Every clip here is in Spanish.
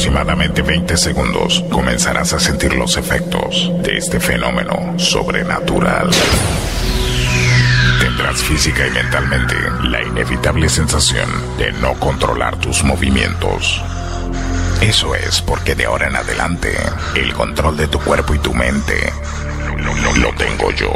aproximadamente 20 segundos comenzarás a sentir los efectos de este fenómeno sobrenatural. Tendrás física y mentalmente la inevitable sensación de no controlar tus movimientos. Eso es porque de ahora en adelante el control de tu cuerpo y tu mente lo, tengo yo.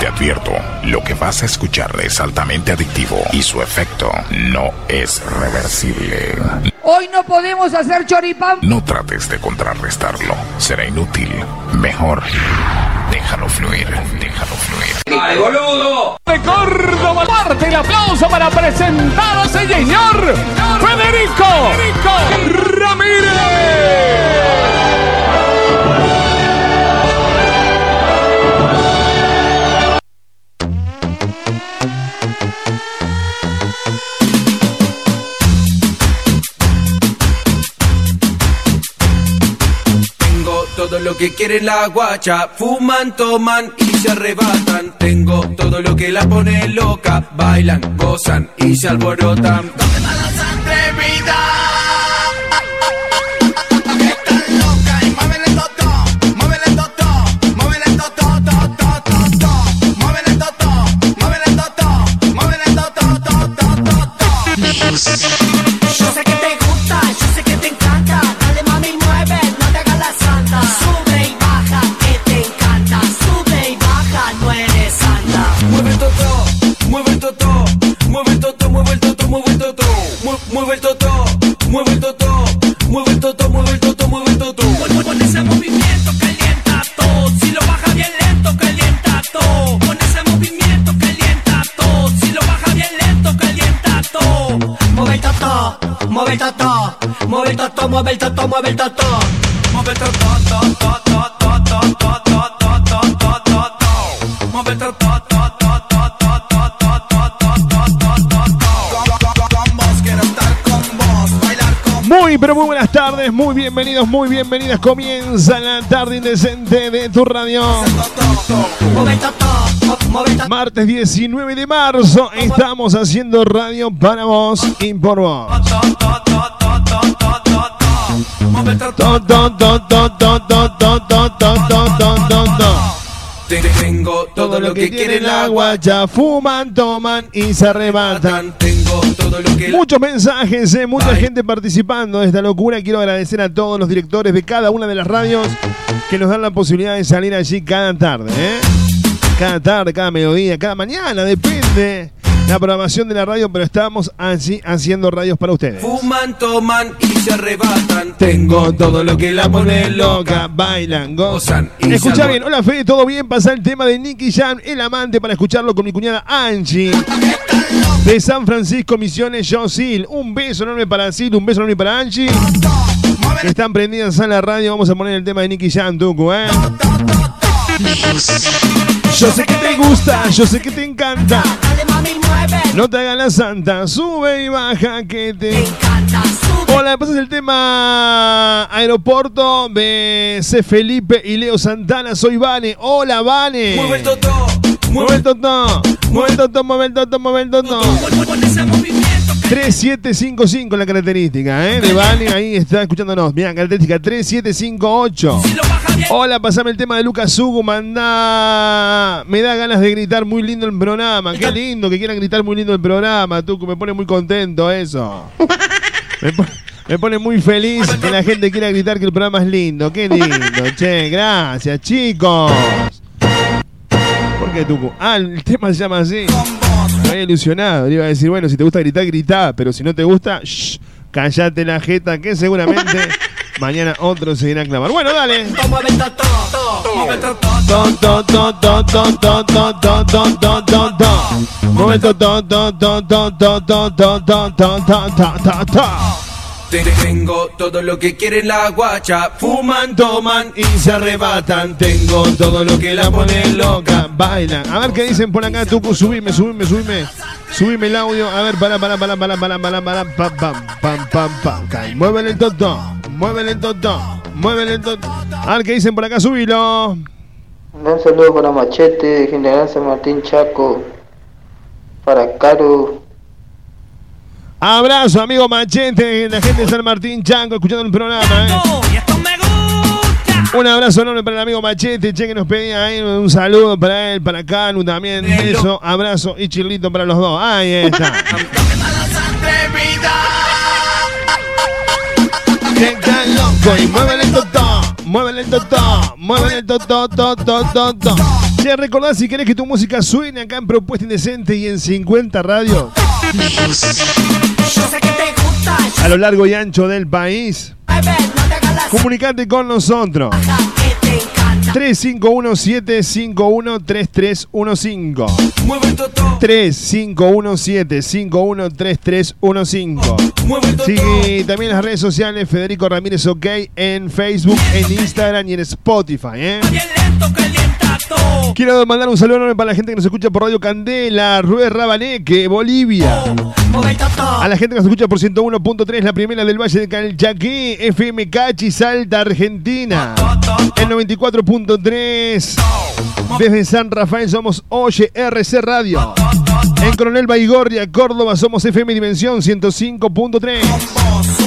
Te advierto, lo que vas a escuchar es altamente adictivo y su efecto no es reversible. Hoy no podemos hacer choripán. No trates de contrarrestarlo, será inútil. Mejor, déjalo fluir, déjalo fluir. ¡Dale, boludo! De Córdoba, parte el aplauso para presentar a ese señor Federico, Federico Ramírez. Todo lo que quiere la guacha. Fuman, toman y se arrebatan. Tengo todo lo que la pone loca. Bailan, gozan y se alborotan. ¿Dónde va la sangre, mueve el tato, mueve el tato, mueve el tato, mueve el tato. Mueve el tato, tato, tato, tato, tato, tato, tato, tato. Mueve el tato, tato, tato, tato, tato, tato, tato. Muy, pero muy buenas tardes, muy bienvenidos, muy bienvenidas. Comienza la tarde indecente de tu radio. Mueve el tato, mueve el tato. Martes 19 de marzo estamos haciendo radio para vos y por vos. Tengo todo lo que quieren la guacha, fuman, toman y se arrebatan. Muchos mensajes, eh, mucha gente participando de esta locura. Quiero agradecer a todos los directores de cada una de las radios que nos dan la posibilidad de salir allí cada tarde. Eh. Cada tarde, cada mediodía, cada mañana, depende la programación de la radio, pero estamos allí haciendo radios para ustedes. fuman, toman y se arrebatan. Tengo todo lo que la pone loca, bailan, gozan. y Escucha bien, hola Fede, ¿todo bien? Pasa el tema de Nicky Jam, el amante, para escucharlo con mi cuñada Angie. De San Francisco, Misiones, Josil. Un beso enorme para Sil, un beso enorme para Angie. Están prendidas a la radio. Vamos a poner el tema de Nicky Jam, Tucu, ¿eh? Yo sé que te gusta, yo sé que te encanta. No te hagas la santa, sube y baja que Te encanta. Hola, me pasas el tema aeropuerto de C. Felipe y Leo Santana. Soy Vane. Hola, Vane. Mueve el toto. Mueve el toto. Mueve el toto, mueve el toto, mueve el toto. Con- Con ese movimiento que 3755 la característica, ¿eh? De Vane, ahí está escuchándonos. Mira, característica 3758. si lo baja bien. Hola, pasame el tema de Lucas Hugo, manda. Me da ganas de gritar muy lindo el programa. Qué lindo que quieran gritar muy lindo el programa, Tuco. Me pone muy contento eso. Me pone muy feliz que la gente quiera gritar que el programa es lindo. Qué lindo, che. Gracias, chicos de Tucu. Ah, el tema se llama así. Me había ilusionado. Le iba a decir, bueno, si te gusta gritar, gritá. Pero si no te gusta, shh, callate la jeta, que seguramente mañana otro se irá a clamar. Bueno, dale. Momento tengo todo lo que quiere la guacha. Fuman, toman y se arrebatan. Tengo todo lo que la pone loca. Bailan. A ver qué dicen por acá, Tucu. Subime, subime, subime. Subime el audio. A ver, para, para, para, para, para, para, para, pam, pam, pam, pam, pam. Okay. Muévele el toto. Muévele el toto. Muévele el toto. A ver qué dicen por acá, subilo. Un saludo para Machete, General San Martín Chaco. Para Caro, Abrazo, amigo Machete, la gente de San Martín Chanco, escuchando el programa. ¿eh? Y esto me gusta. Un abrazo enorme para el amigo Machete, che, que nos pedía ahí un saludo para él, para Canu también. Beso, abrazo y chilito para los dos. Ahí está. Y muévele el totó, muévele el totó, muévele el totó, to, to, to, to. Che, recordá si querés que tu música suene acá en Propuesta Indecente y en 50 Radio, A lo largo y ancho del país, comunicate con nosotros. santa que te encanta. 351-751-3315. Mueve el totó. 351-751-3315. Mueve el totó. Sí, también las redes sociales Federico Ramírez OK en Facebook, en Instagram y en Spotify. ¿eh? Quiero mandar un saludo enorme para la gente que nos escucha por Radio Candela, Ruiz Rabaneque, Bolivia. Totó. A la gente que nos escucha por 101.3, la primera del Valle de Calchaquí, FM Cachi, Salta, Argentina. El 94.3. Desde San Rafael somos Oye RC Radio. En Coronel Baigorria, Córdoba, somos FM Dimensión 105.3.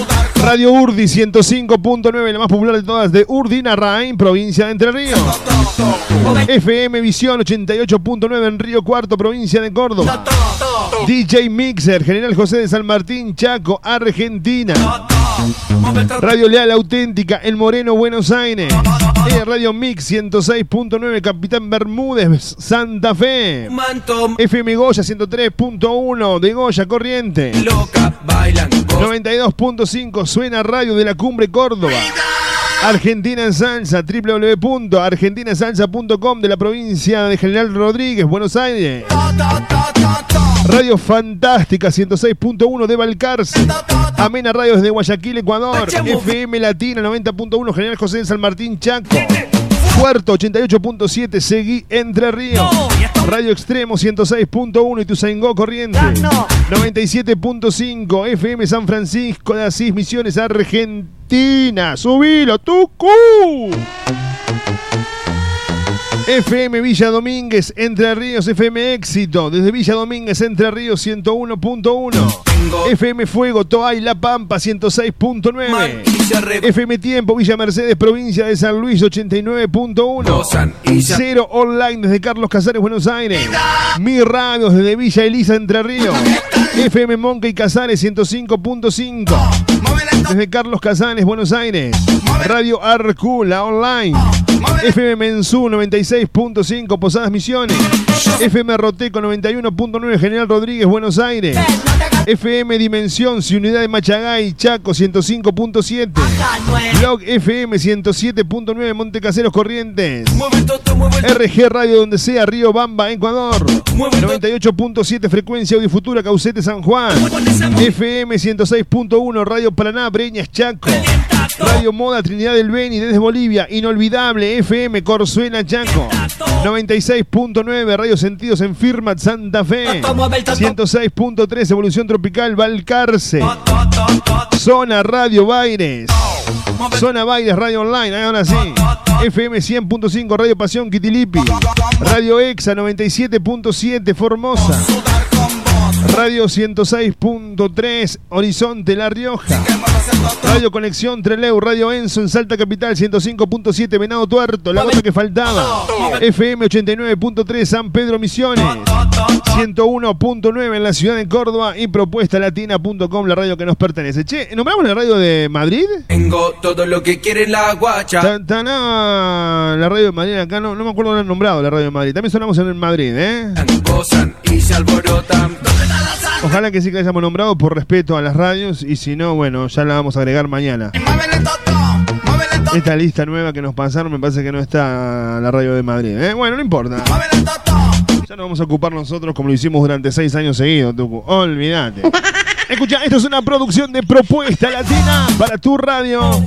Radio Urdi 105.9, la más popular de todas, de Urdinarrain, provincia de Entre Ríos. FM Visión 88.9 en Río Cuarto, provincia de Córdoba. DJ Mixer, General José de San Martín, Chaco, Argentina. Radio Leal Auténtica en Moreno, Buenos Aires. Eh, Radio Mix 106.9, Capitán Bermúdez, Santa Fe. FM Goya 103.1 de Goya Corriente. loca, bailan. goza. 92.5 suena Radio de la Cumbre Córdoba. Argentina en Salsa, www.argentinasalsa.com de la provincia de General Rodríguez, Buenos Aires. Radio Fantástica 106.1 de Balcarce. Amena Radio desde Guayaquil, Ecuador. FM Latina 90.1 General José de San Martín, Chaco. Puerto 88.7 Seguí Entre Ríos. Radio Extremo 106.1 Ituzaingó Corriente. 97.5 FM San Francisco de Asís Misiones Argentina. Subilo, Tucu. FM Villa Domínguez, Entre Ríos, FM Éxito, desde Villa Domínguez, Entre Ríos 101.1. FM Fuego, Toay, La Pampa 106.9. Manquilla re- FM Tiempo, Villa Mercedes, provincia de San Luis 89.1. gozan y ya. Cero Online desde Carlos Casares, Buenos Aires. Mi radio desde Villa Elisa, Entre Ríos. FM Monca y Casares 105.5. Desde Carlos Casares, Buenos Aires. Radio Arcula Online. FM Mensú 96.5 Posadas Misiones. FM Roteco 91.9 General Rodríguez, Buenos Aires. FM Dimensión, Ciudad de Machagay, Chaco 105.7. Blog FM 107.9 Montecaseros Corrientes. RG Radio donde sea, Río Bamba, Ecuador. 98.7 frecuencia Audio Futura, Caucete San Juan. FM 106.1 Radio Paraná, Breñas, Chaco. Radio Moda Trinidad del Beni desde Bolivia. Inolvidable FM Corzuela, Chaco. 96.9 Radio Sentidos en Firmat, Santa Fe. 106.3 Evolución Tropical, Valcarce. Zona Radio Baires. Zona Baires Radio Online, ahora sí. FM 100.5 Radio Pasión Quitilipi. Radio EXA 97.7 Formosa. Radio 106.3 Horizonte La Rioja. Radio Conexión Treleu, Radio Enzo en Salta Capital 105.7 Venado Tuerto, la gota que faltaba. FM 89.3 San Pedro Misiones. 101.9 en la ciudad de Córdoba y propuestalatina.com, la radio que nos pertenece. Che, ¿nombramos la radio de Madrid? Tengo todo lo que quiere la guacha. Ta- ta- na, la radio de Madrid acá no, no me acuerdo haber nombrado la radio de Madrid. También sonamos en el Madrid, ¿eh? Gozan y se alborotan. Ojalá que sí que hayamos nombrado por respeto a las radios y si no, bueno, ya la vamos a agregar mañana. Esta lista nueva que nos pasaron me parece que no está la radio de Madrid, ¿eh? Bueno, no importa. Ya nos vamos a ocupar nosotros como lo hicimos durante seis años seguidos, Tucu. Olvídate. Escucha, esto es una producción de Propuesta Latina para tu radio.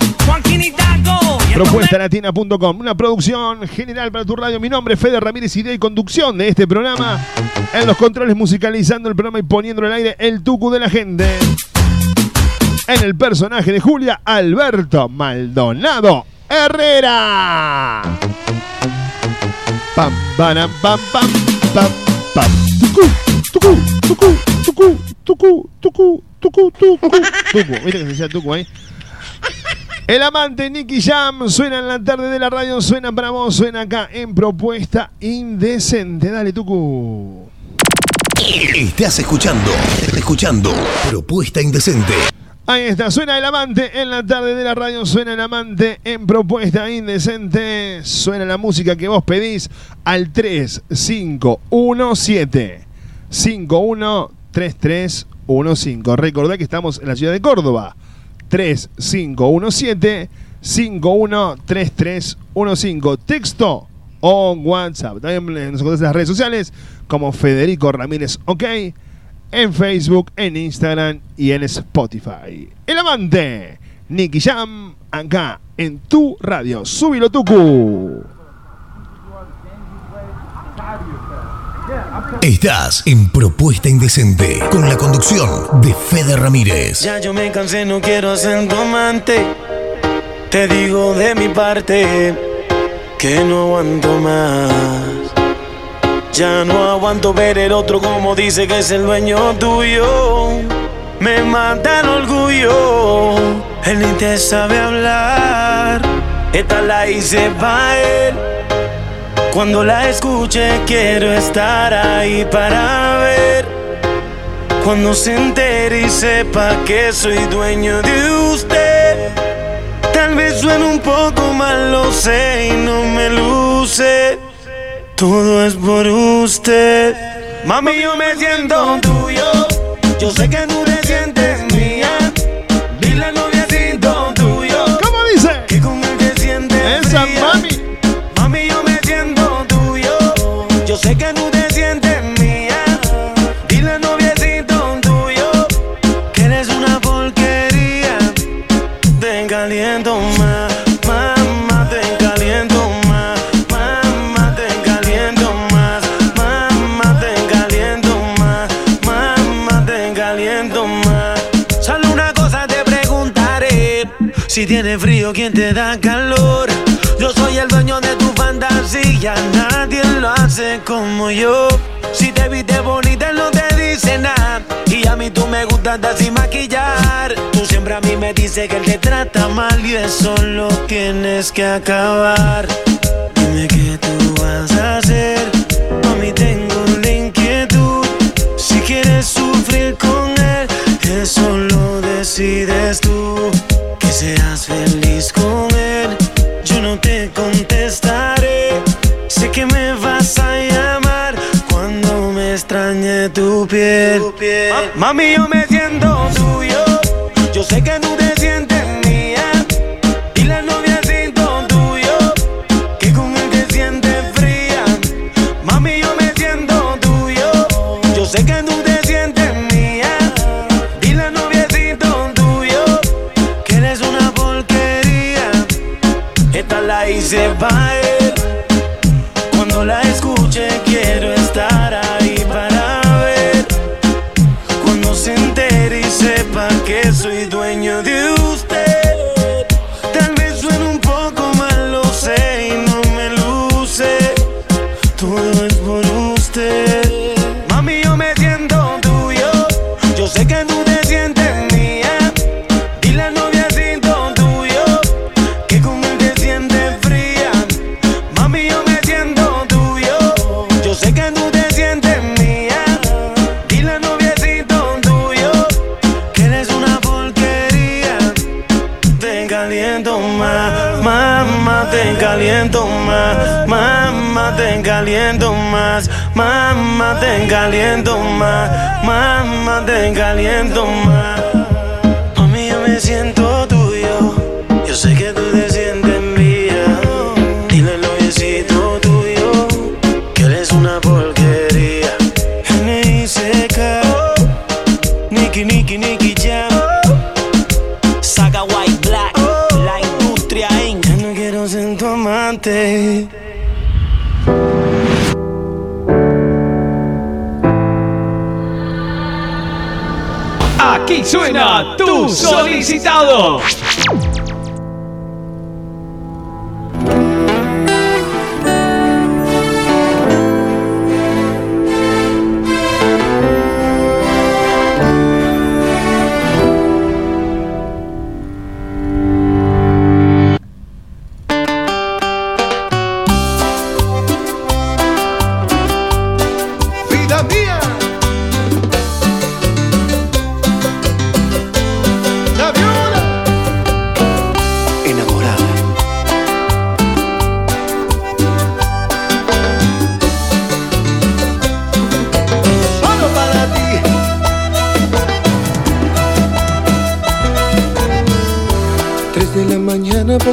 Propuestalatina.com, una producción general para tu radio. Mi nombre es Fede Ramírez, idea y conducción de este programa. En los controles musicalizando el programa y poniéndolo al aire el tucu de la gente. En el personaje de Julia, Alberto Maldonado Herrera. Pam, pam, pam, pam, pam, pam. Tucu, tucu, tucu, tucu, tucu, tucu, tucu, tucu, tucu. ¿Viste que se decía tucu ahí? El amante Nicky Jam suena en la tarde de la radio, suena para vos, suena acá en Propuesta Indecente. Dale, Tucu. Estás escuchando, escuchando Propuesta Indecente. Ahí está, suena el amante en la tarde de la radio, suena el amante en Propuesta Indecente, suena la música que vos pedís al 3517 513315. Recordá que estamos en la ciudad de Córdoba. 3517 513315. Texto o WhatsApp. También nos encontrás en las redes sociales como Federico Ramírez OK. En Facebook, en Instagram y en Spotify. El amante, Nicky Jam, acá en tu radio. Súbilo tucu. Estás en Propuesta Indecente con la conducción de Fede Ramírez. Ya yo me cansé, no quiero ser tu amante. Te digo de mi parte que no aguanto más. Ya no aguanto ver el otro como dice que es el dueño tuyo. Me mata el orgullo. Él ni te sabe hablar. Esta la hice pa' él. Cuando la escuche quiero estar ahí para ver. Cuando se entere y sepa que soy dueño de usted. Tal vez suene un poco mal, lo sé y no me luce. Todo es por usted. Mami, yo me siento tuyo. Yo sé que tú te sientes Si tiene frío, ¿quién te da calor? Yo soy el dueño de tu fantasía, nadie lo hace como yo. Si te viste bonita, no te dice nada. Y a mí tú me gustas sin maquillar. Tú siempre a mí me dices que él te trata mal y eso lo tienes que acabar. Dime qué tú vas a hacer. Mami, tengo la inquietud. Si quieres sufrir con él, eso lo decides tú. Seas feliz con él, yo no te contestaré. Sé que me vas a llamar cuando me extrañe tu piel. Ma- Mami, yo me siento tuyo. Yo sé que tú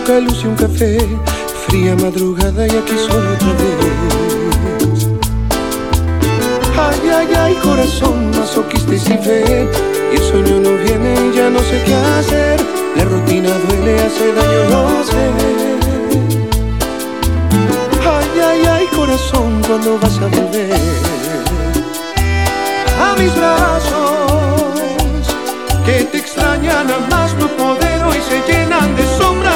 poca luz y un café. Fría madrugada y aquí solo otra vez. Ay, ay, ay, corazón masoquista y sin fe. Y el sueño no viene y ya no sé qué hacer. La rutina duele, hace daño, no sé. Ay, ay, ay, corazón, ¿cuándo vas a volver? A mis brazos, que te extrañan a más no poder hoy se llenan de sombras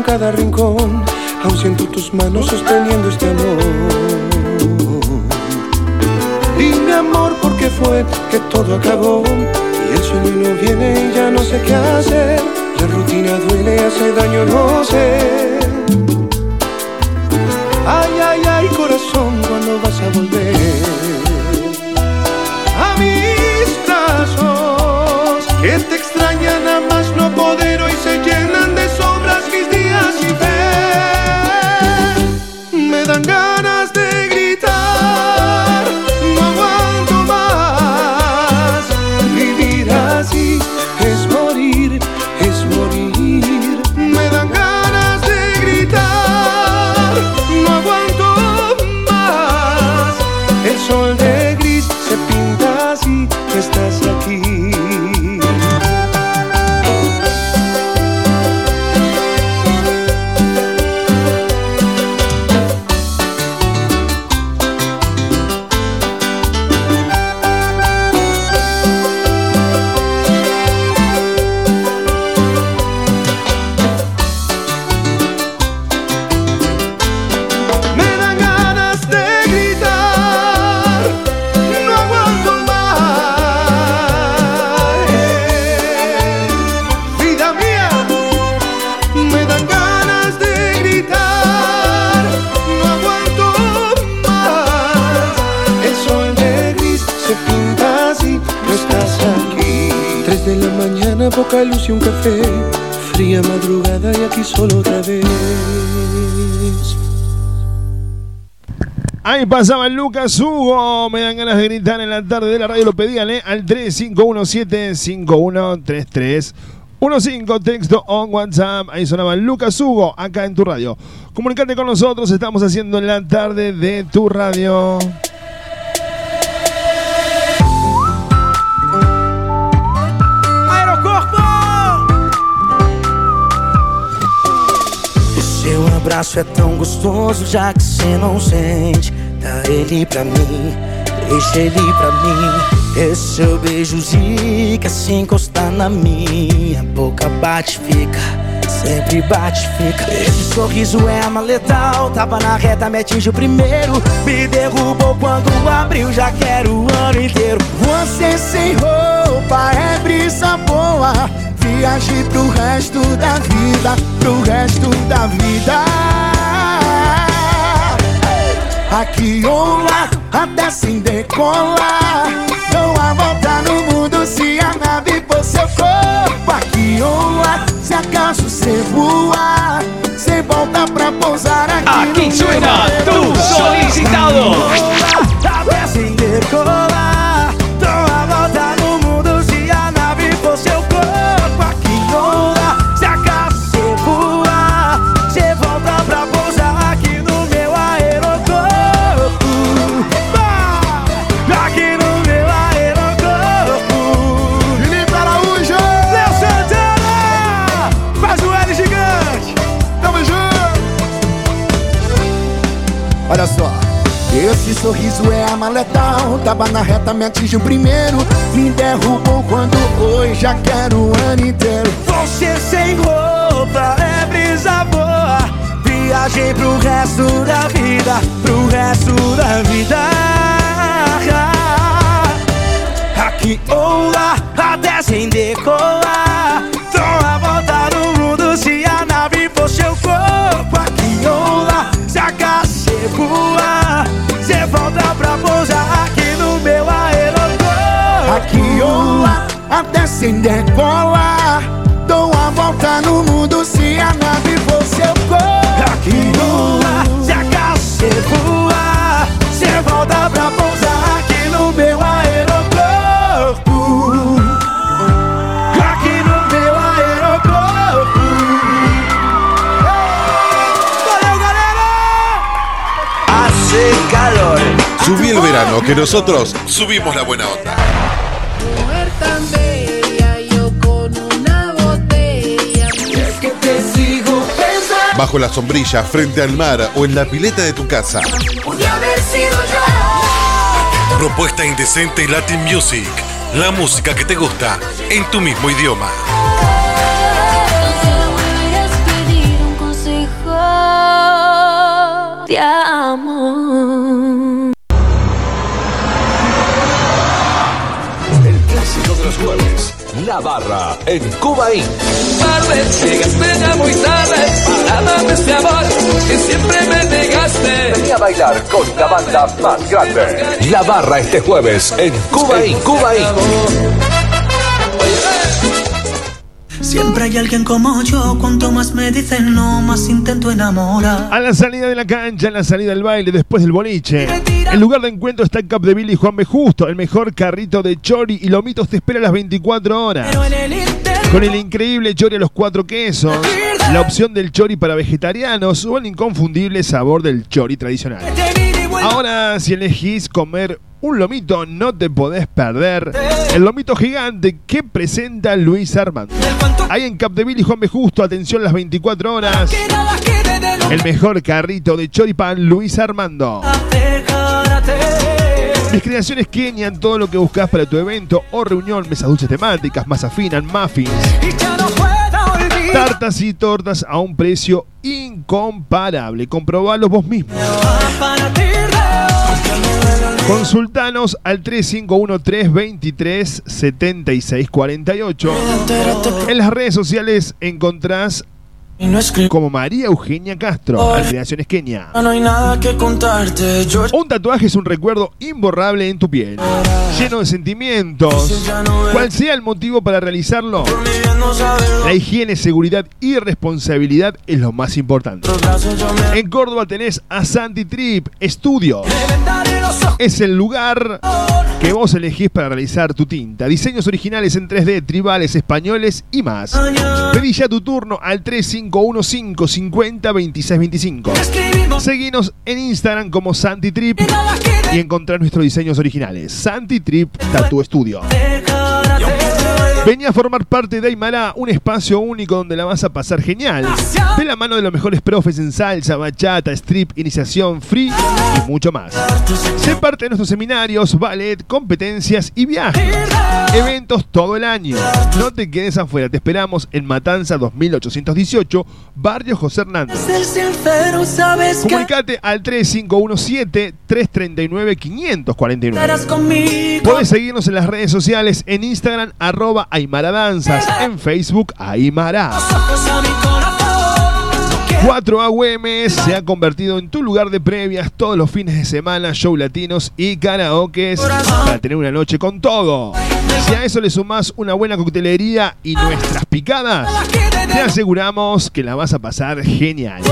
en cada rincón. Aún siento tus manos sosteniendo este amor. Dime amor, ¿por qué fue que todo acabó? Y el sueño no viene y ya no sé qué hacer. La rutina duele, hace daño, no sé. Pasaba Lucas Hugo. Me dan ganas de gritar en la tarde de la radio. Lo pedían ¿eh? al 3517-5133. 15 texto on WhatsApp. Ahí sonaba Lucas Hugo acá en tu radio. Comunicate con nosotros. Estamos haciendo en la tarde de tu radio. Seu abraço é tão gostoso, já que cê não sente. Dá ele pra mim, deixa ele pra mim. Esse seu beijo zica, se encostar na minha boca bate, fica. Sempre bate, fica. Esse sorriso é arma letal. Tava na reta, me atingiu primeiro. Me derrubou quando abriu, já quero o ano inteiro. Você sem roupa é brisa boa. Viaje pro resto da vida, pro resto da vida. Aqui ou lá, até sem decolar. Dou a volta no mundo se a nave for seu corpo. Aqui ou lá, se acaso cê voar, cê volta pra pousar aqui. Aquí no suena tu solicitado. Aqui até sem decolar. Sorriso é arma letal. Tava na reta, me atingiu primeiro. Me derrubou quando foi. Já quero o ano inteiro. Você sem roupa é brisa boa. Viagem pro resto da vida. Pro resto da vida. Aqui ou lá, até sem decolar. Dou a volta no mundo se a nave for seu corpo. Aqui ou lá, se a casa voar. Volta pra pousar aqui no meu aeroporto. Aqui ou lá, até sem decolar. Dou a volta no mundo se a nave for seu corpo. Aqui ou lá, se a casa voar. Cê volta pra pousar Subí el verano, que nosotros subimos la buena onda. Mujer tan bella, yo con una botella. Es que te sigo pensando. Bajo la sombrilla, frente al mar o en la pileta de tu casa. Haber sido yo. Propuesta indecente Latin Music. La música que te gusta en tu mismo idioma. La barra en Cuba Inc. Tarde, llegaste ya muy tarde para darme este amor que siempre me negaste. Vení a bailar con la banda más grande. La barra este jueves en Cuba Inc. Cuba Inc. Siempre hay alguien como yo, cuanto más me dicen no, más intento enamorar. A la salida de la cancha, a la salida del baile, después del boliche. El lugar de encuentro está en Capdeville y Juan B. Justo. El mejor carrito de chori y lomitos te espera a las 24 horas. Con el increíble chori a los cuatro quesos, la opción del chori para vegetarianos o el inconfundible sabor del chori tradicional. Ahora, si elegís comer un lomito, no te podés perder el lomito gigante que presenta Luis Armando. Ahí en Capdeville y Juan B. Justo, atención las 24 horas. El mejor carrito de choripán Luis Armando. Mis creaciones Kenia, todo lo que buscas para tu evento o reunión, mesas dulces temáticas, masa fina, muffins, tartas y tortas a un precio incomparable. Comprobalo vos mismo. Consultanos al 351-323-7648. En las redes sociales encontrás como María Eugenia Castro, al Creaciones Kenia. No hay nada que contarte. Yo Un tatuaje es un recuerdo imborrable en tu piel, lleno de sentimientos. Cual sea el motivo para realizarlo, la higiene, seguridad y responsabilidad es lo más importante. En Córdoba tenés a Santi Trip Estudio. Es el lugar que vos elegís para realizar tu tinta. Diseños originales en 3D, tribales, españoles y más. Pedí ya tu turno al 3515 50 26 25. Seguinos en Instagram como Santi Trip y encontrar nuestros diseños originales. Santi Trip Tattoo Studio. Vení a formar parte de Aymara, un espacio único donde la vas a pasar genial. De la mano de los mejores profes en salsa, bachata, strip, iniciación, free y mucho más. Sé parte de nuestros seminarios, ballet, competencias y viajes. Eventos todo el año. No te quedes afuera, te esperamos en Matanza 2818, Barrio José Hernández. Comunicate al 3517-339-549. estarás conmigo. Puedes seguirnos en las redes sociales, en Instagram, arroba Aymara Danzas, en Facebook, Aymara. Ojos a mi corazón. 4 AUM se ha convertido en tu lugar de previas todos los fines de semana, show latinos y karaokes para tener una noche con todo. Si a eso le sumás una buena coctelería y nuestras picadas, te aseguramos que la vas a pasar genial.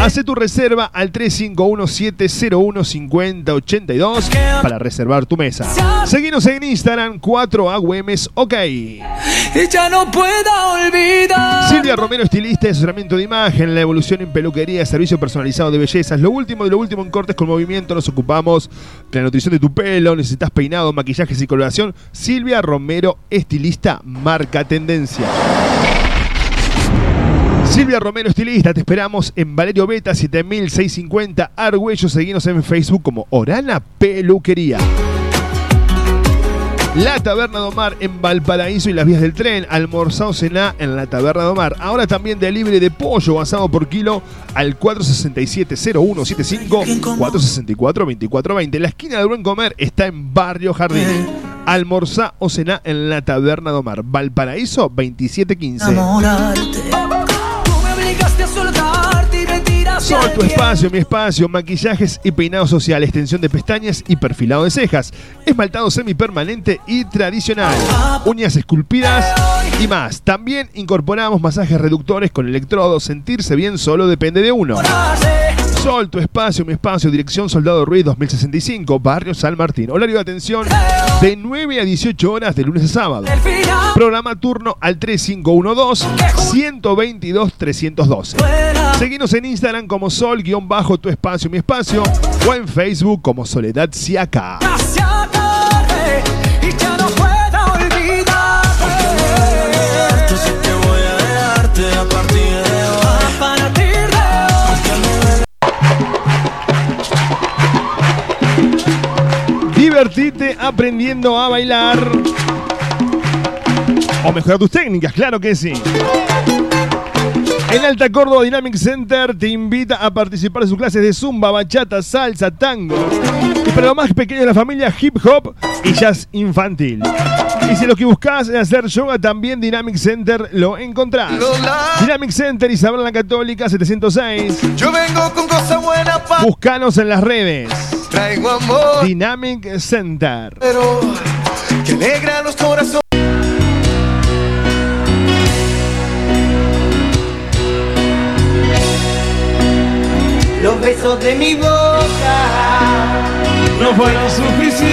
Hace tu reserva al 351-701-5082 para reservar tu mesa. Seguinos en Instagram 4 AUMs OK. Y ya no puedo olvidar. Silvia Romero, estilista de asesoramiento de imagen, la evolución en peluquería, servicio personalizado de bellezas, lo último de lo último en cortes con movimiento, nos ocupamos de la nutrición de tu pelo, necesitas peinado, maquillajes y coloración. Silvia Romero, estilista, marca tendencia. Silvia Romero, estilista, te esperamos en Valerio Beta 7650 Argüello. Seguinos en Facebook como Orana Peluquería. La Taberna de Omar en Valparaíso y las vías del tren. Almorzado cená en la Taberna de Omar. Ahora también delivery de pollo basado por kilo al 467-0175 464-2420. La esquina del Buen Comer está en Barrio Jardín. Almorzá o cená en la Taberna de Omar. Valparaíso 2715. Enamorarte. Sol tu espacio, mi espacio, maquillajes y peinado social, extensión de pestañas y perfilado de cejas, esmaltado semipermanente y tradicional, uñas esculpidas y más. También incorporamos masajes reductores con electrodos, sentirse bien solo depende de uno. Sol, tu espacio, mi espacio, dirección Soldado Ruiz 2065, Barrio San Martín. Horario de atención de 9 a 18 horas de lunes a sábado. Programa turno al 3512-122-312. Seguinos en Instagram como Sol-tu espacio, mi espacio o en Facebook como Soledad Siaca. Divertite aprendiendo a bailar. O mejorar tus técnicas, claro que sí. En Alta Córdoba Dynamic Center te invita a participar en sus clases de zumba, bachata, salsa, tango. Y para lo más pequeño de la familia, hip hop y jazz infantil. Y si lo que buscas es hacer yoga, también Dynamic Center lo encontrás. Dynamic Center Isabel la Católica 706. Yo vengo con cosas buenas pa' Búscanos en las redes. Traigo amor, Dynamic Center. pero que alegra los corazones. Besos de mi boca no fueron suficientes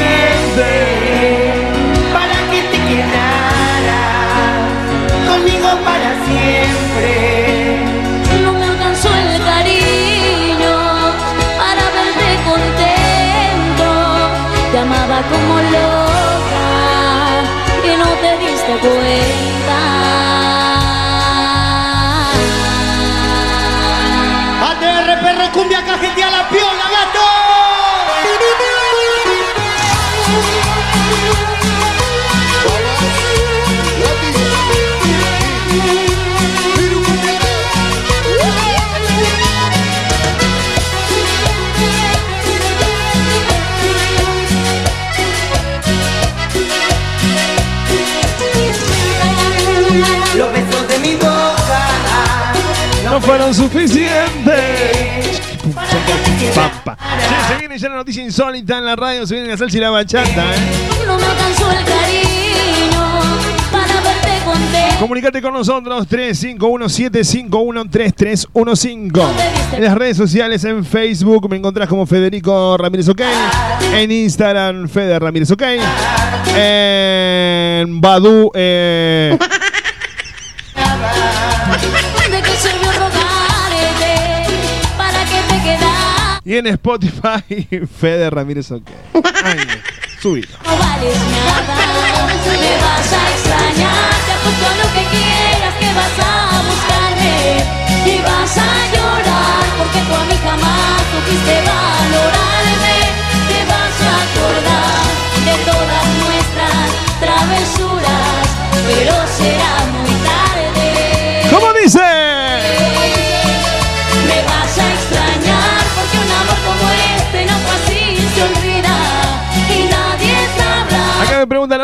para que te quedaras conmigo para siempre. No me alcanzó el cariño para verte contento. Te amaba como loca y no te diste cuenta. No fueron suficientes. Pampa. Se viene ya la noticia insólita en la radio, se viene la salsa y la bachata, ¿eh? No me alcanzó el cariño. Comunicate con nosotros 3517513315. En las redes sociales, en Facebook me encontrás como Federico Ramírez OK. En Instagram, Fede Ramírez OK. En Badu, eh, y en Spotify, Fede Ramírez OK. Ay, subilo. No vales nada, me vas a extrañar.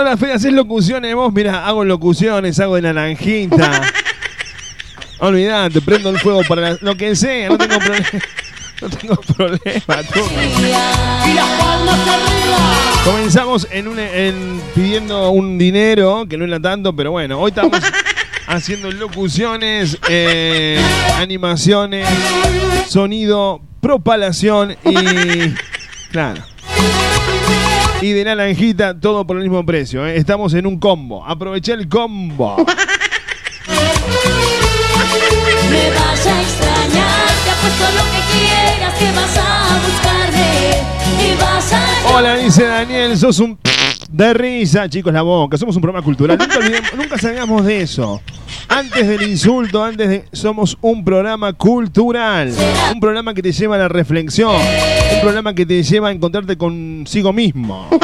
Hola Fede, ¿haces locuciones vos? Mira, hago locuciones, hago de naranjita. Olvidate, prendo el fuego para la- lo que sea, no tengo problema. No tengo problema, tú. y las palmas arriba. Comenzamos en un, en pidiendo un dinero, que no era tanto, pero bueno, hoy estamos haciendo locuciones, eh, animaciones, sonido, propalación y. Claro. Y de naranjita, todo por el mismo precio. ¿eh? Estamos en un combo. Aproveché el combo. Me vas a extrañar, te apuesto lo que quieras que vas a buscarme y vas a Hola, dice Daniel, sos un. De risa, chicos, la boca. Somos un programa cultural. Nunca, olvidemos- nunca salgamos de eso. Antes del insulto, antes de. Somos un programa cultural. Un programa que te lleva a la reflexión. Un programa que te lleva a encontrarte consigo mismo.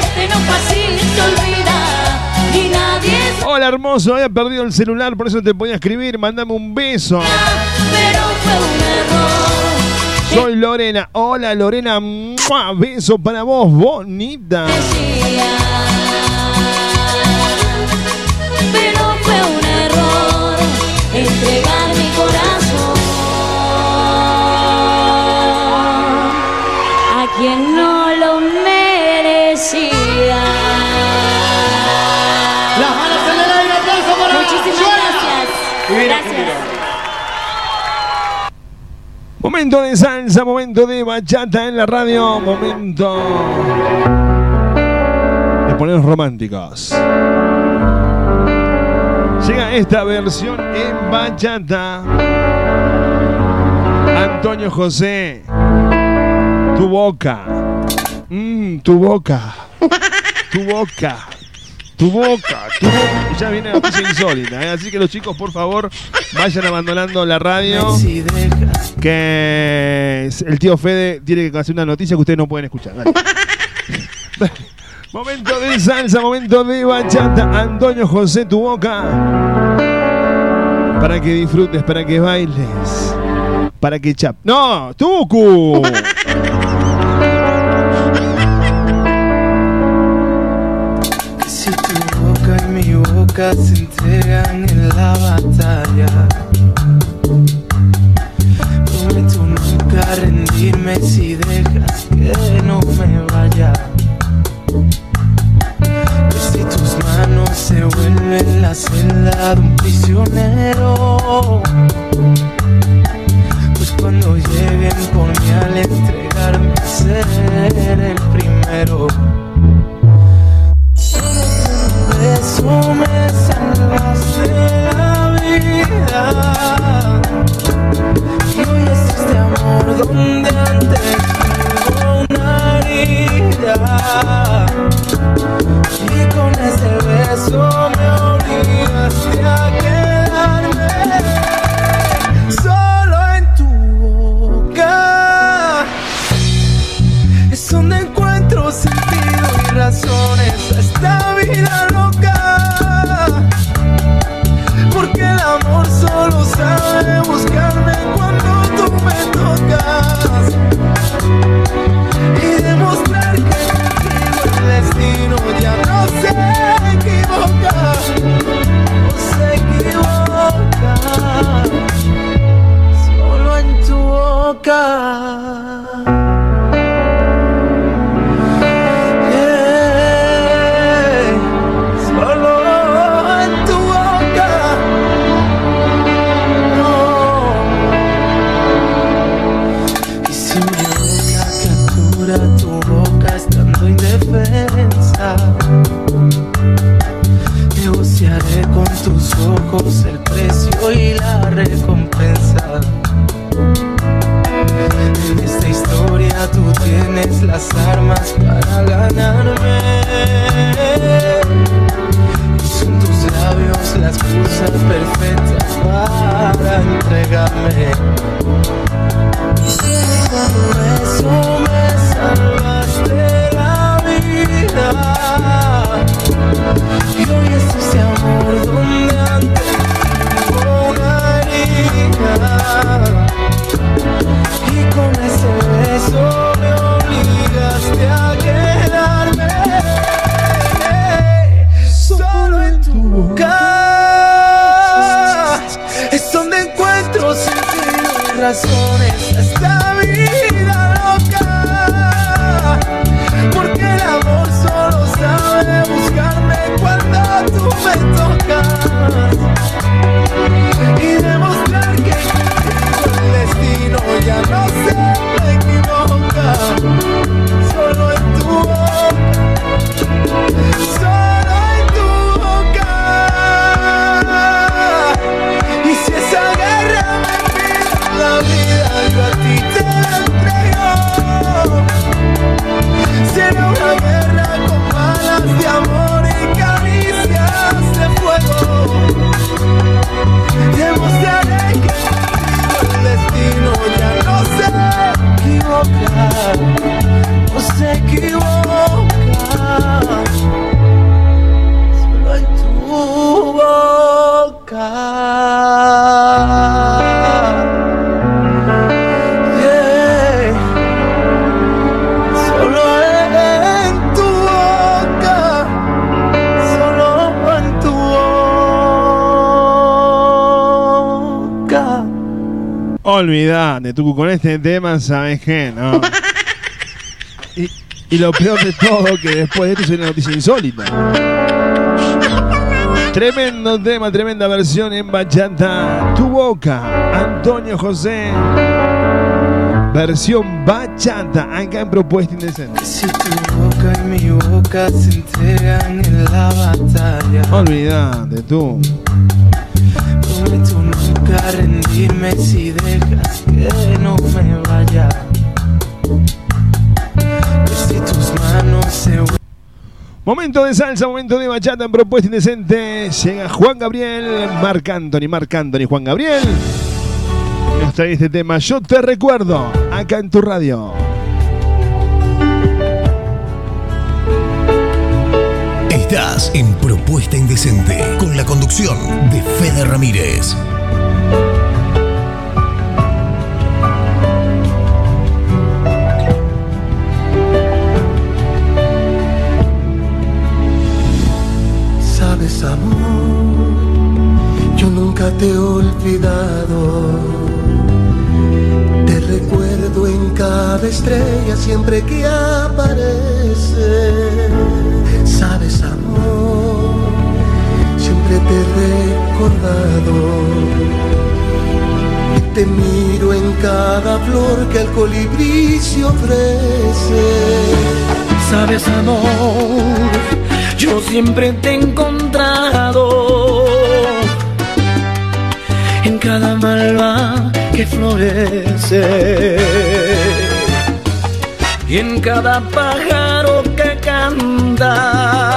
Este no fácil se olvida y nadie Hola, hermoso. Había perdido el celular, por eso te podía escribir. Mándame un beso. pero fue un error. Soy Lorena. Hola, Lorena. ¡Mua! Beso para vos, bonita. Pero fue un error entregar Momento de salsa, momento de bachata en la radio, momento de ponernos románticos. Llega esta versión en bachata. Antonio José, tu boca, Mm, tu boca, tu boca. Tu boca, tu boca. Y ya viene la cosa insólita, ¿eh? así que los chicos, por favor, vayan abandonando la radio. Que el tío Fede tiene que hacer una noticia que ustedes no pueden escuchar. Dale. momento de salsa, momento de bachata. Antonio José, tu boca. Para que disfrutes, para que bailes. Para que chap. ¡No! ¡Tucu! Se entregan en la batalla. Prometo nunca rendirme si dejas que no me vaya. Pues si tus manos se vuelven la celda de un prisionero Pues cuando lleguen por mí al entregarme seré el primero eso me salvaste la vida. Es este amor donde antes hubo una herida. Y con ese beso me obligaste a quedarme solo en tu boca. Es donde encuentro sentido y razones a boca. Tienes las armas para ganarme. Y son tus labios las cosas perfectas para entregarme. Y eso me salvaste la vida. Y hoy es ese amor donde antes hubo una herida. Y con ese beso me obligaste a quedarme solo en tu boca. Es donde encuentro sentido y razones esta vida loca. Porque el amor solo sabe buscarme cuando tú Olvidate, Tucu, con este tema, ¿sabes qué? No. Y, y lo peor de todo, que después de esto es una noticia insólita. Tremendo tema, tremenda versión en bachata. Tu boca, Antonio José. Versión bachata, acá en Propuesta Indecente. Si tu boca y mi boca se entregan en la batalla, Olvídate, tú. Nunca rendirme si dejas que no me vaya. Si tus manos se Momento de salsa, momento de bachata en Propuesta Indecente. Llega Juan Gabriel, Marc Anthony, Marc Anthony, Juan Gabriel. Nos trae este tema, yo te recuerdo, acá en tu radio. Estás en Propuesta Indecente con la conducción de Fede Ramírez. Te he olvidado. Te recuerdo en cada estrella siempre que aparece. Sabes, amor, siempre te he recordado. Y te miro en cada flor que el colibrí se ofrece. Sabes, amor, yo siempre te he encontrado en cada malva que florece y en cada pájaro que canta.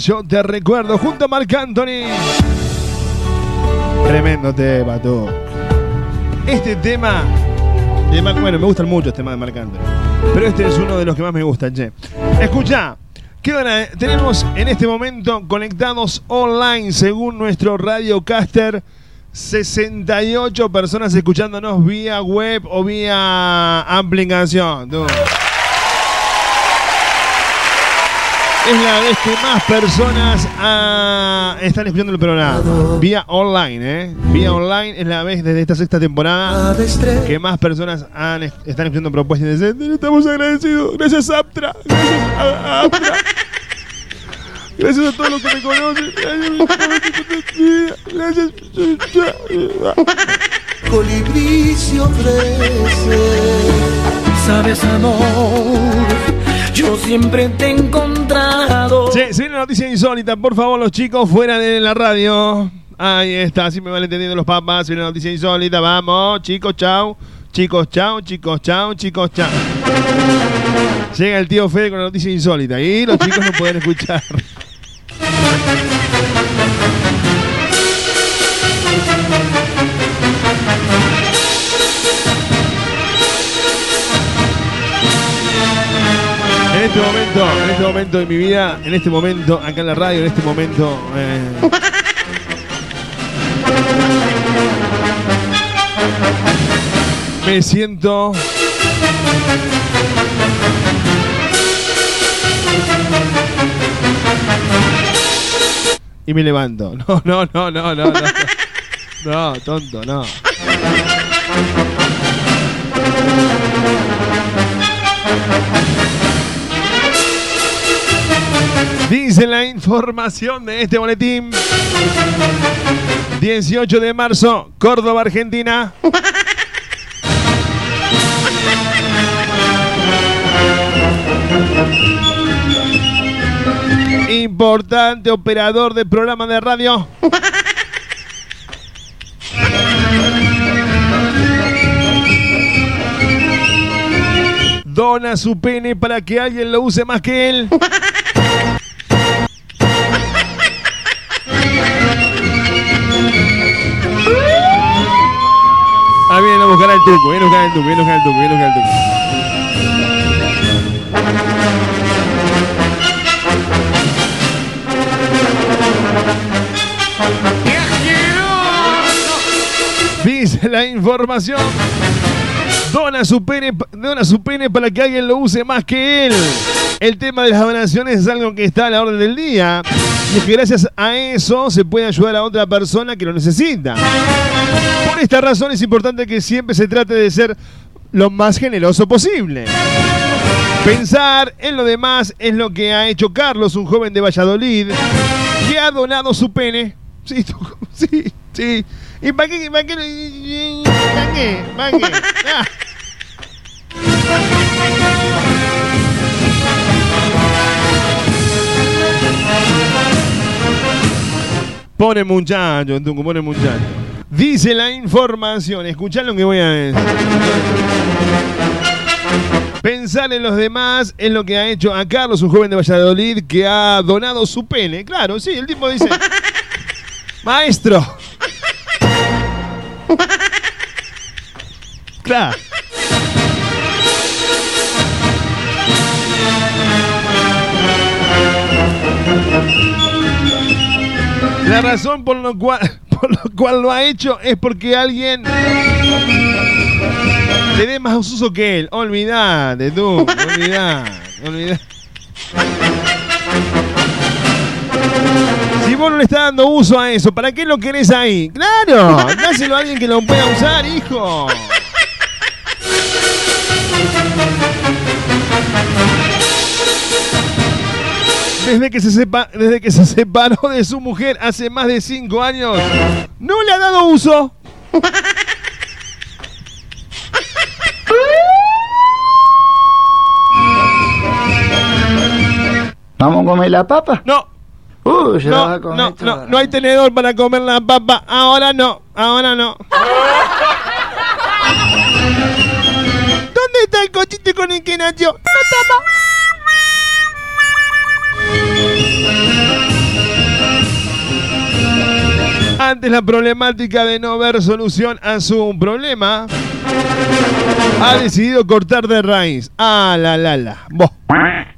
Yo te recuerdo, junto a Marc Anthony. Tremendo tema, tú. Este tema De Mar- bueno, me gustan mucho este tema de Marc Anthony. Pero este es uno de los que más me gustan, che. Escucha, ¿qué hora es? tenemos en este momento conectados online, según nuestro radiocaster, 68 personas escuchándonos vía web o vía aplicación. tú. Es la vez que más personas ah, están escuchando el programa. Vía online, ¿eh? Vía online es la vez desde esta sexta temporada que más personas están escuchando propuestas. Estamos agradecidos. Gracias, Aptra. Gracias, a- Aptra. Gracias a todos los que me conocen. Gracias. Colibrí se ofrece. Sabes, amor, yo siempre te he encontrado. Sí, sí, una noticia insólita. Por favor, los chicos fuera de la radio. Ahí está, así me van entendiendo los papás. Una noticia insólita. Vamos, chicos, chao. Chicos, chao, chicos, chao, chicos, chao. Llega el tío Fede con la noticia insólita y los chicos no pueden escuchar. En este momento, en este momento de mi vida, en este momento, acá en la radio, en este momento. eh, me siento. Y me levanto. No, no, no, no, no, no. No, tonto, no. Dice la información de este boletín. 18 de marzo, Córdoba, Argentina. Importante operador de programa de radio. Dona su pene para que alguien lo use más que él. Buscar el truco, viene a buscar el truco, viene a buscar el truco, viene a. Dice la información. Dona su pene, dona su pene para que alguien lo use más que él. El tema de las donaciones es algo que está a la orden del día. Y es que gracias a eso se puede ayudar a otra persona que lo necesita. Por esta razón es importante que siempre se trate de ser lo más generoso posible. Pensar en lo demás es lo que ha hecho Carlos, un joven de Valladolid, que ha donado su pene. Sí, sí, sí. ¿Y para qué? ¿Para qué? ¿Para qué? ¿Para qué? Ah. Pone muchacho, Tunco, pone muchacho. Dice la información, escuchá lo que voy a decir. Pensar en los demás es lo que ha hecho a Carlos, un joven de Valladolid, que ha donado su pene. Claro, sí, el tipo dice, maestro. Claro. La razón por lo cual por lo cual lo ha hecho es porque alguien le dé más uso que él. Olvidate tú, olvidate, olvidate. Si vos no le estás dando uso a eso, ¿para qué lo querés ahí? Claro, dáselo a alguien que lo pueda usar, hijo. Desde que, se sepa, desde que se separó de su mujer hace más de cinco años, no le ha dado uso. ¿Vamos a comer la papa? No. Uh, No, a comer no, toda. no, no hay tenedor para comer la papa. Ahora no, ahora no. ¿Dónde está el cochito con el que nació? No estamos. Ante la problemática de no ver solución a su problema, ha decidido cortar de raíz. Ah, la, la, la.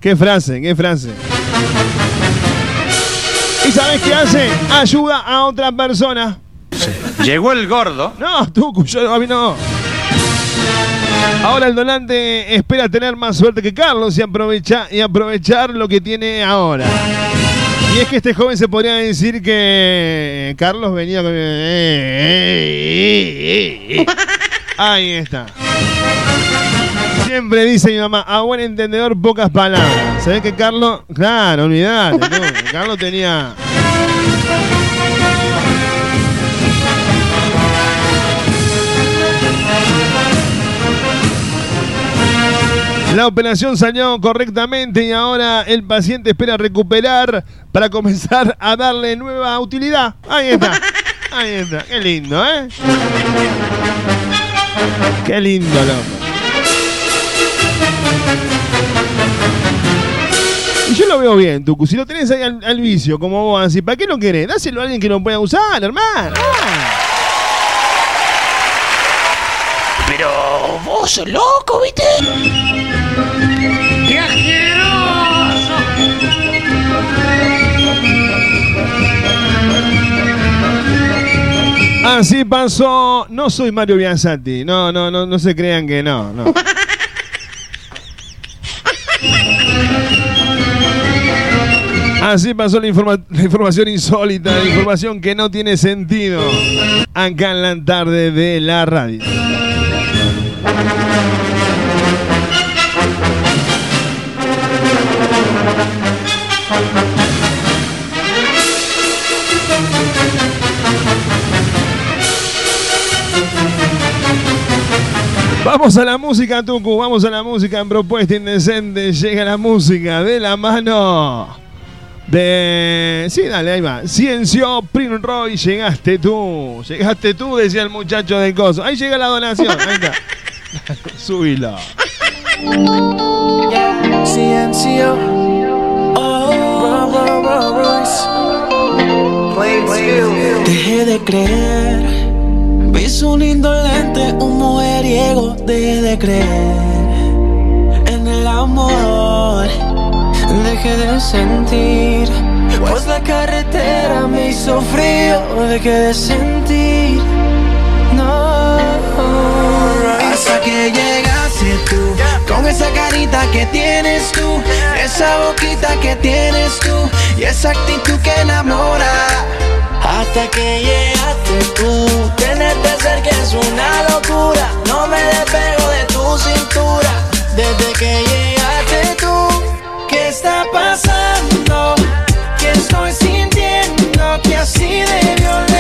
Qué frase, qué frase. ¿Y sabes qué hace? Ayuda a otra persona. Llegó el gordo. No, tú, yo, a mí no. Ahora el donante espera tener más suerte que Carlos y, aprovecha, y aprovechar lo que tiene ahora. Y es que este joven se podría decir que Carlos venía con... eh, eh, eh. Ahí está. Siempre dice mi mamá, a buen entendedor pocas palabras. Se ve que Carlos, claro, olvidate, ¿no? Carlos tenía... La operación salió correctamente y ahora el paciente espera recuperar para comenzar a darle nueva utilidad. Ahí está. Ahí está. Qué lindo, ¿eh? Qué lindo, loco. Y yo lo veo bien, Tucu. Si lo tenés ahí al, vicio, como vos así, ¿para qué lo querés? Dáselo a alguien que lo pueda usar, hermano. Pero vos sos loco, ¿viste? Así pasó. No soy Mario Biansati. No, no, no, no se crean que no. Así pasó la información insólita, la información que no tiene sentido. Acá en la tarde de la radio. Vamos a la música, Tucu, vamos a la música en propuesta indecente. Llega la música de la mano de. Sí, dale, ahí va. Ciencio Prince Roy, llegaste tú. Llegaste tú, decía el muchacho del coso. Ahí llega la donación. Ahí está. Subilo. Ciencio. Oh. Dejé de creer. Vi su lindo lente, un mujeriego. De creer en el amor. Dejé de sentir. Pues la carretera me hizo frío. Dejé de sentir. No. Hasta que llegaste tú. Con esa carita que tienes tú. Esa boquita que tienes tú. Y esa actitud que enamora. Hasta que llegaste tú. Tenerte cerca es una locura. No me despego de tu cintura. Desde que llegaste tú. ¿Qué está pasando? ¿Qué estoy sintiendo? Que así de violento.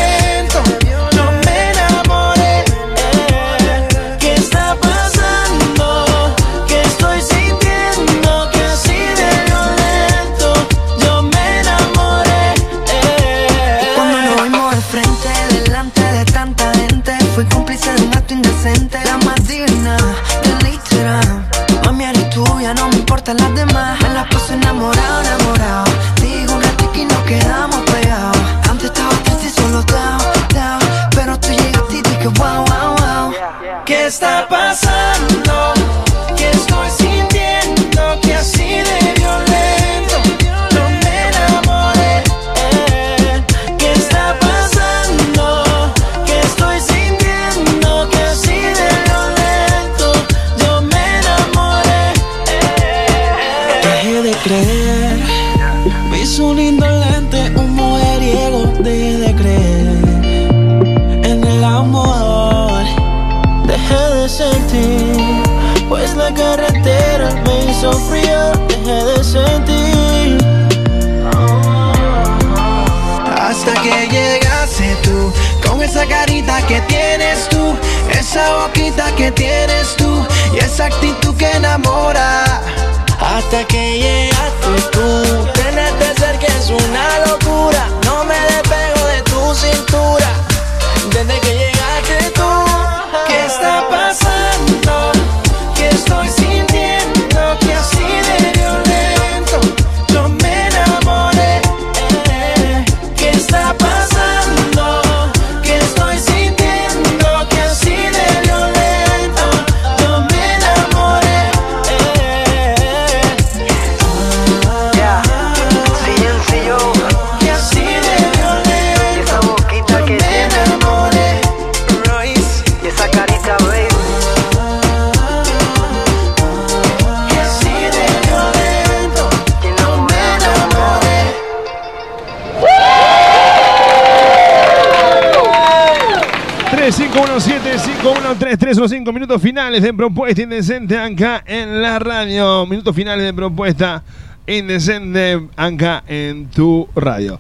517-513-315 minutos finales de propuesta indecente acá en la radio. Minutos finales de propuesta indecente acá en tu radio.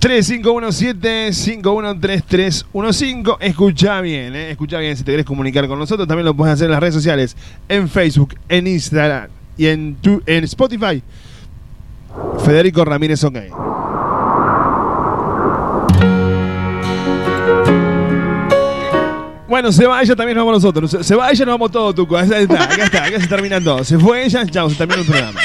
3517-513315. Escucha bien, eh. escucha bien si te querés comunicar con nosotros. También lo puedes hacer en las redes sociales, en Facebook, en Instagram y en, tu- en Spotify. Federico Ramírez OK. Bueno, se va ella, también nos vamos nosotros. Se- va ella, nos vamos todos, Tuco. Ahí está, acá está, acá se terminan todos. Se fue ella, chao, se terminó el programa.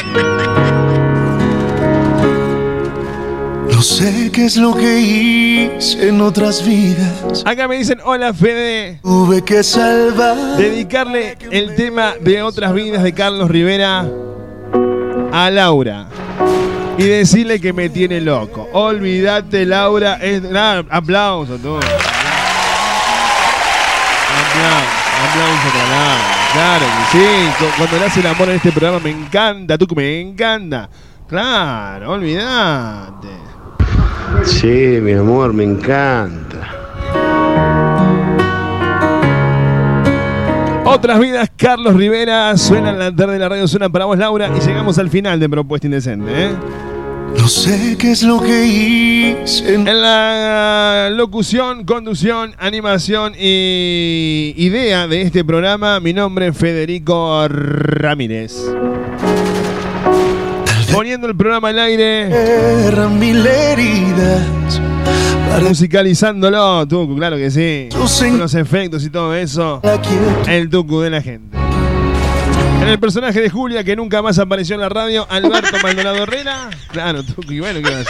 No sé qué es lo que hice en otras vidas. Acá me dicen, hola Fede. Tuve que salvar. Dedicarle el tema de otras vidas de Carlos Rivera a Laura. Y decirle que me tiene loco. Olvídate, Laura. Es, nada, aplauso, tú. Aplauso, para. Claro que sí. Cu- Cuando le hace el amor en este programa me encanta, tú me encanta. Claro, olvídate. Sí, mi amor, me encanta. Otras vidas, Carlos Rivera. Suena en la tarde de la radio, suena para vos, Laura. Y llegamos al final de Propuesta Indecente, ¿eh? No sé qué es lo que hice. En la locución, conducción, animación y idea de este programa, mi nombre es Federico Ramírez. Poniendo el programa al aire. Eran mil heridas. Musicalizándolo, Tucu, claro que sí. Con los efectos y todo eso. El Tucu de la gente. En el personaje de Julia, que nunca más apareció en la radio, Alberto Maldonado Herrera. Claro, Tucu, y bueno, ¿qué va a?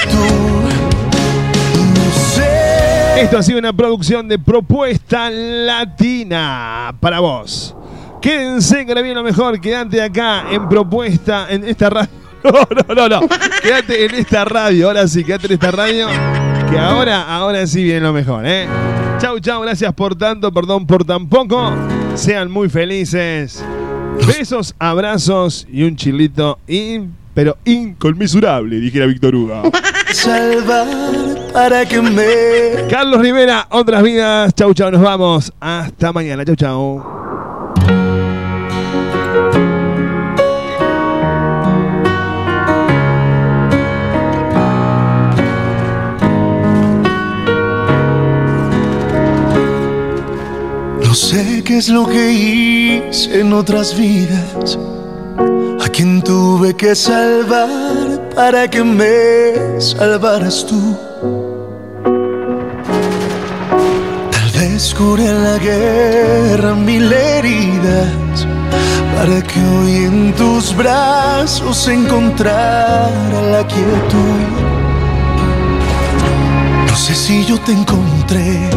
Esto ha sido una producción de Propuesta Latina para vos. Quédense que ahora viene lo mejor. Quédate acá en Propuesta, en esta radio. No, no, no, no. Quédate en esta radio. Ahora sí, quédate en esta radio. Que ahora, ahora sí viene lo mejor, ¿eh? Chau, chau. Gracias por tanto, perdón por tan poco. Sean muy felices. Besos, abrazos y un chilito in, pero inconmensurable, dijera Víctor Hugo. Salvar para que me. Carlos Rivera, otras vidas. Chau, chau, nos vamos. Hasta mañana. Chau, chau. No sé qué es lo que hice en otras vidas. A quien tuve que salvar para que me salvaras tú. Tal vez curé en la guerra mil heridas para que hoy en tus brazos encontrara la quietud. No sé si yo te encontré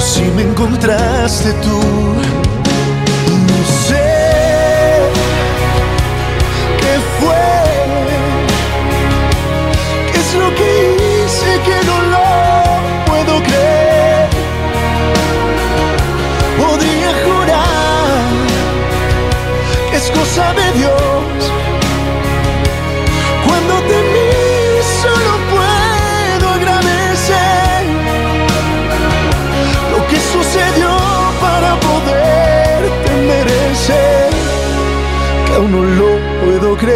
si me encontraste tú. No sé qué fue, qué es lo que hice que no lo puedo creer. Podría jurar que es cosa de Dios. No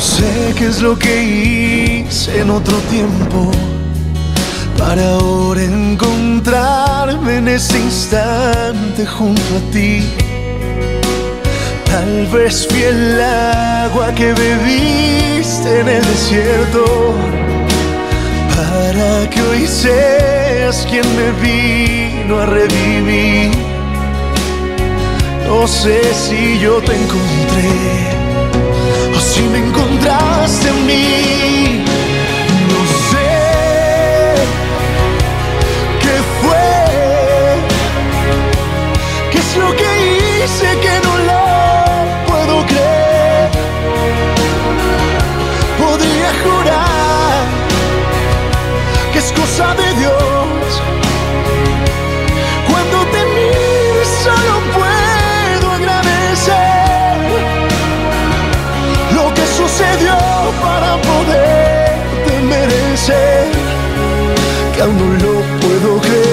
sé qué es lo que hice en otro tiempo para ahora encontrarme en ese instante junto a ti. Tal vez fui el agua que bebiste en el desierto para que hoy seas quien me vino a revivir. No sé si yo te encontré o si me encontraste en mí. No sé qué fue, qué es lo que hice que no lo puedo creer. Podría jurar que es cosa de Dios. para poderte merecer, que aún no lo puedo creer.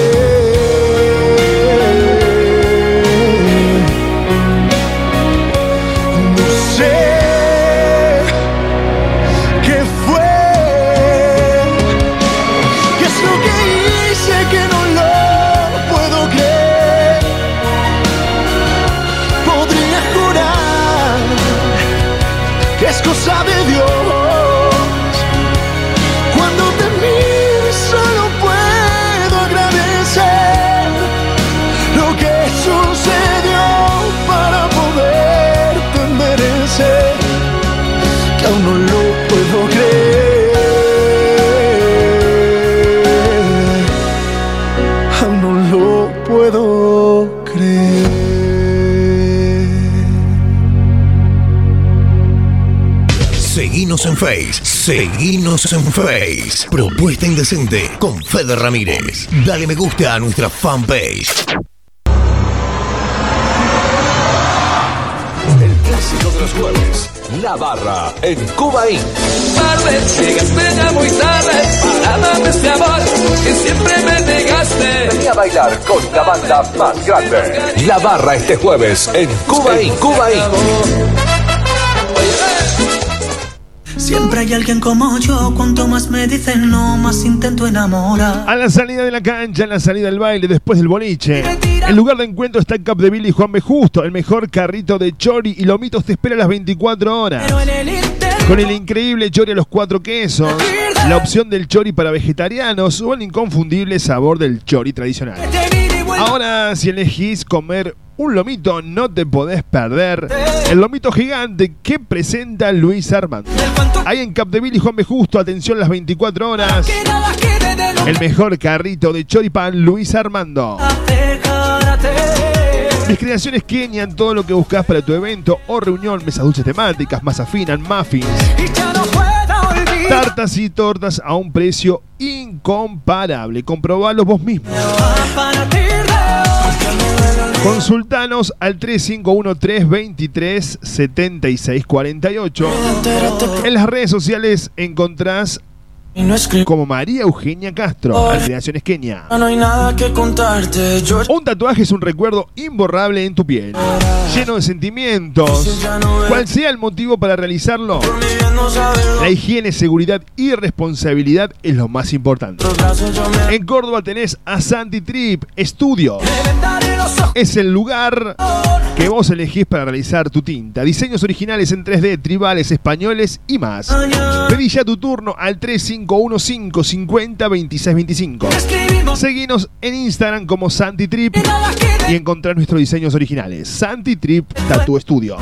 En Face, seguinos en Face. Propuesta Indecente con Fede Ramírez. Dale me gusta a nuestra fanpage. El clásico de los jueves. La barra en Cuba Inc. Tarde, llegaste ya muy tarde para darme este amor que siempre me negaste. Vení a bailar con la banda más grande. La barra este jueves en Cuba Inc. Cuba Inc. Siempre hay alguien como yo, cuanto más me dicen no, más intento enamorar. A la salida de la cancha, a la salida del baile, después del boliche. El lugar de encuentro está en Capdeville y Juan B. Justo. El mejor carrito de chori y lomitos te espera a las 24 horas. Con el increíble chori a los cuatro quesos, la opción del chori para vegetarianos o el inconfundible sabor del chori tradicional. Ahora, si elegís comer un lomito, no te podés perder el lomito gigante que presenta Luis Armando. Ahí en Capdeville y Juan B. Justo, atención las 24 horas. El mejor carrito de choripán Luis Armando. Mis creaciones Kenia, todo lo que buscas para tu evento o reunión, mesas dulces temáticas, masa fina, muffins, tartas y tortas a un precio incomparable. Comprobalo vos mismo. Consultanos al 351-323-7648. En las redes sociales encontrás como María Eugenia Castro, Creaciones Kenia. No hay nada que contarte, yo Un tatuaje es un recuerdo imborrable en tu piel, lleno de sentimientos. Cual sea el motivo para realizarlo, la higiene, seguridad y responsabilidad es lo más importante. En Córdoba tenés a Santi Trip Studio. Es el lugar que vos elegís para realizar tu tinta. Diseños originales en 3D, tribales, españoles y más. Pedí ya tu turno al 3515 50 26 25. Seguinos en Instagram como Santi Trip y encontrar nuestros diseños originales. Santi Trip Tattoo Studio.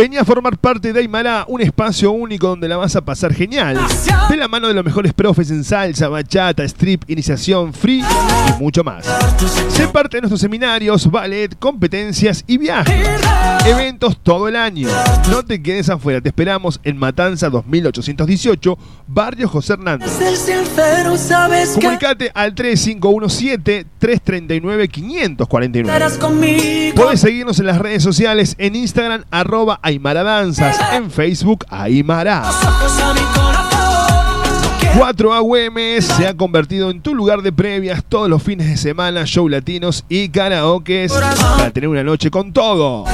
Vení a formar parte de Aymara, un espacio único donde la vas a pasar genial. De la mano de los mejores profes en salsa, bachata, strip, iniciación, free y mucho más. Sé parte de nuestros seminarios, ballet, competencias y viajes. Eventos todo el año. No te quedes afuera, te esperamos en Matanza 2818, Barrio José Hernández. Comunicate al 3517-339-549. estarás conmigo. Puedes seguirnos en las redes sociales en Instagram arroba Aymara Danzas, en Facebook Aymara. Ojos a mi corazón. 4 AUM se ha convertido en tu lugar de previas todos los fines de semana, show latinos y karaokes para tener una noche con todo.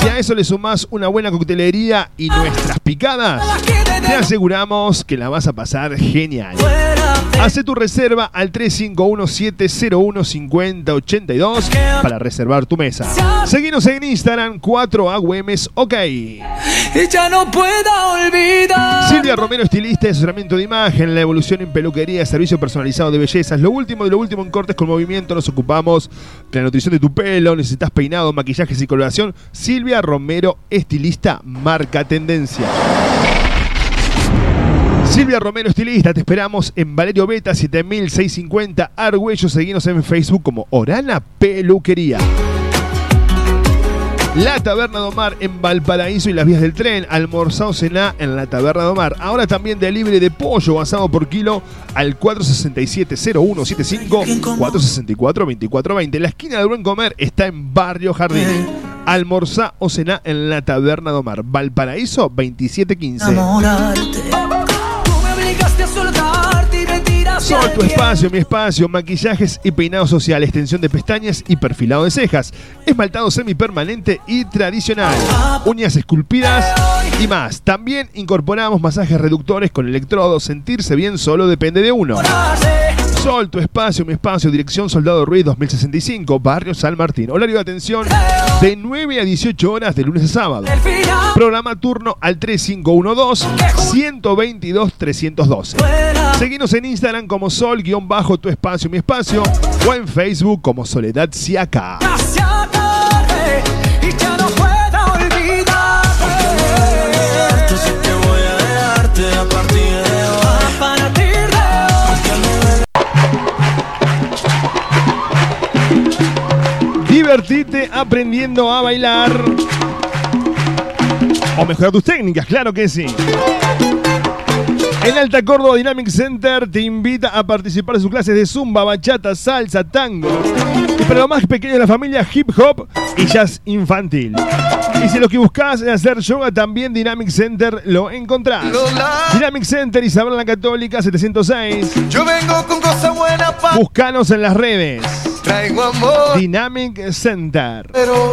Si a eso le sumás una buena coctelería y nuestras picadas, te aseguramos que la vas a pasar genial. Hace tu reserva al 351-701-5082 para reservar tu mesa. Seguinos en Instagram 4 AUMs OK. Y ya no puedo olvidar. Silvia Romero, estilista de asesoramiento de imagen, la evolución en peluquería, servicio personalizado de bellezas, lo último de lo último en cortes con movimiento, nos ocupamos de la nutrición de tu pelo, necesitas peinado, maquillajes y coloración. Silvia Romero, estilista, marca tendencia. Silvia Romero, estilista, te esperamos en Valerio Beta 7650 Argüello. Seguinos en Facebook como Orana Peluquería. La Taberna de Omar en Valparaíso y las vías del tren. Almorzado cená en la Taberna de Omar. Ahora también delivery de pollo basado por kilo al 467-0175 464-2420. La esquina del Buen Comer está en Barrio Jardín. Almorzá o cená en la Taberna de Omar. Valparaíso 2715. enamorarte. Sol, tu espacio, mi espacio, maquillajes y peinado social, extensión de pestañas y perfilado de cejas, esmaltado semipermanente y tradicional, uñas esculpidas y más. También incorporamos masajes reductores con electrodos, sentirse bien solo depende de uno. Sol, tu espacio, mi espacio, dirección Soldado Ruiz 2065, Barrio San Martín. Horario de atención de 9 a 18 horas de lunes a sábado. Programa turno al 3512-122-312. Seguinos en Instagram como Sol-tu espacio, mi espacio o en Facebook como Soledad Siaca. Divertite aprendiendo a bailar. O mejorar tus técnicas, claro que sí. En Alta Córdoba Dynamic Center te invita a participar de sus clases de zumba, bachata, salsa, tango. Y para los más pequeños de la familia, hip hop y jazz infantil. Y si lo que buscas es hacer yoga, también Dynamic Center lo encontrás. Dynamic Center Isabel la Católica 706. Yo vengo con cosas buenas para Búscanos en las redes. Traigo amor. Dynamic Center. Pero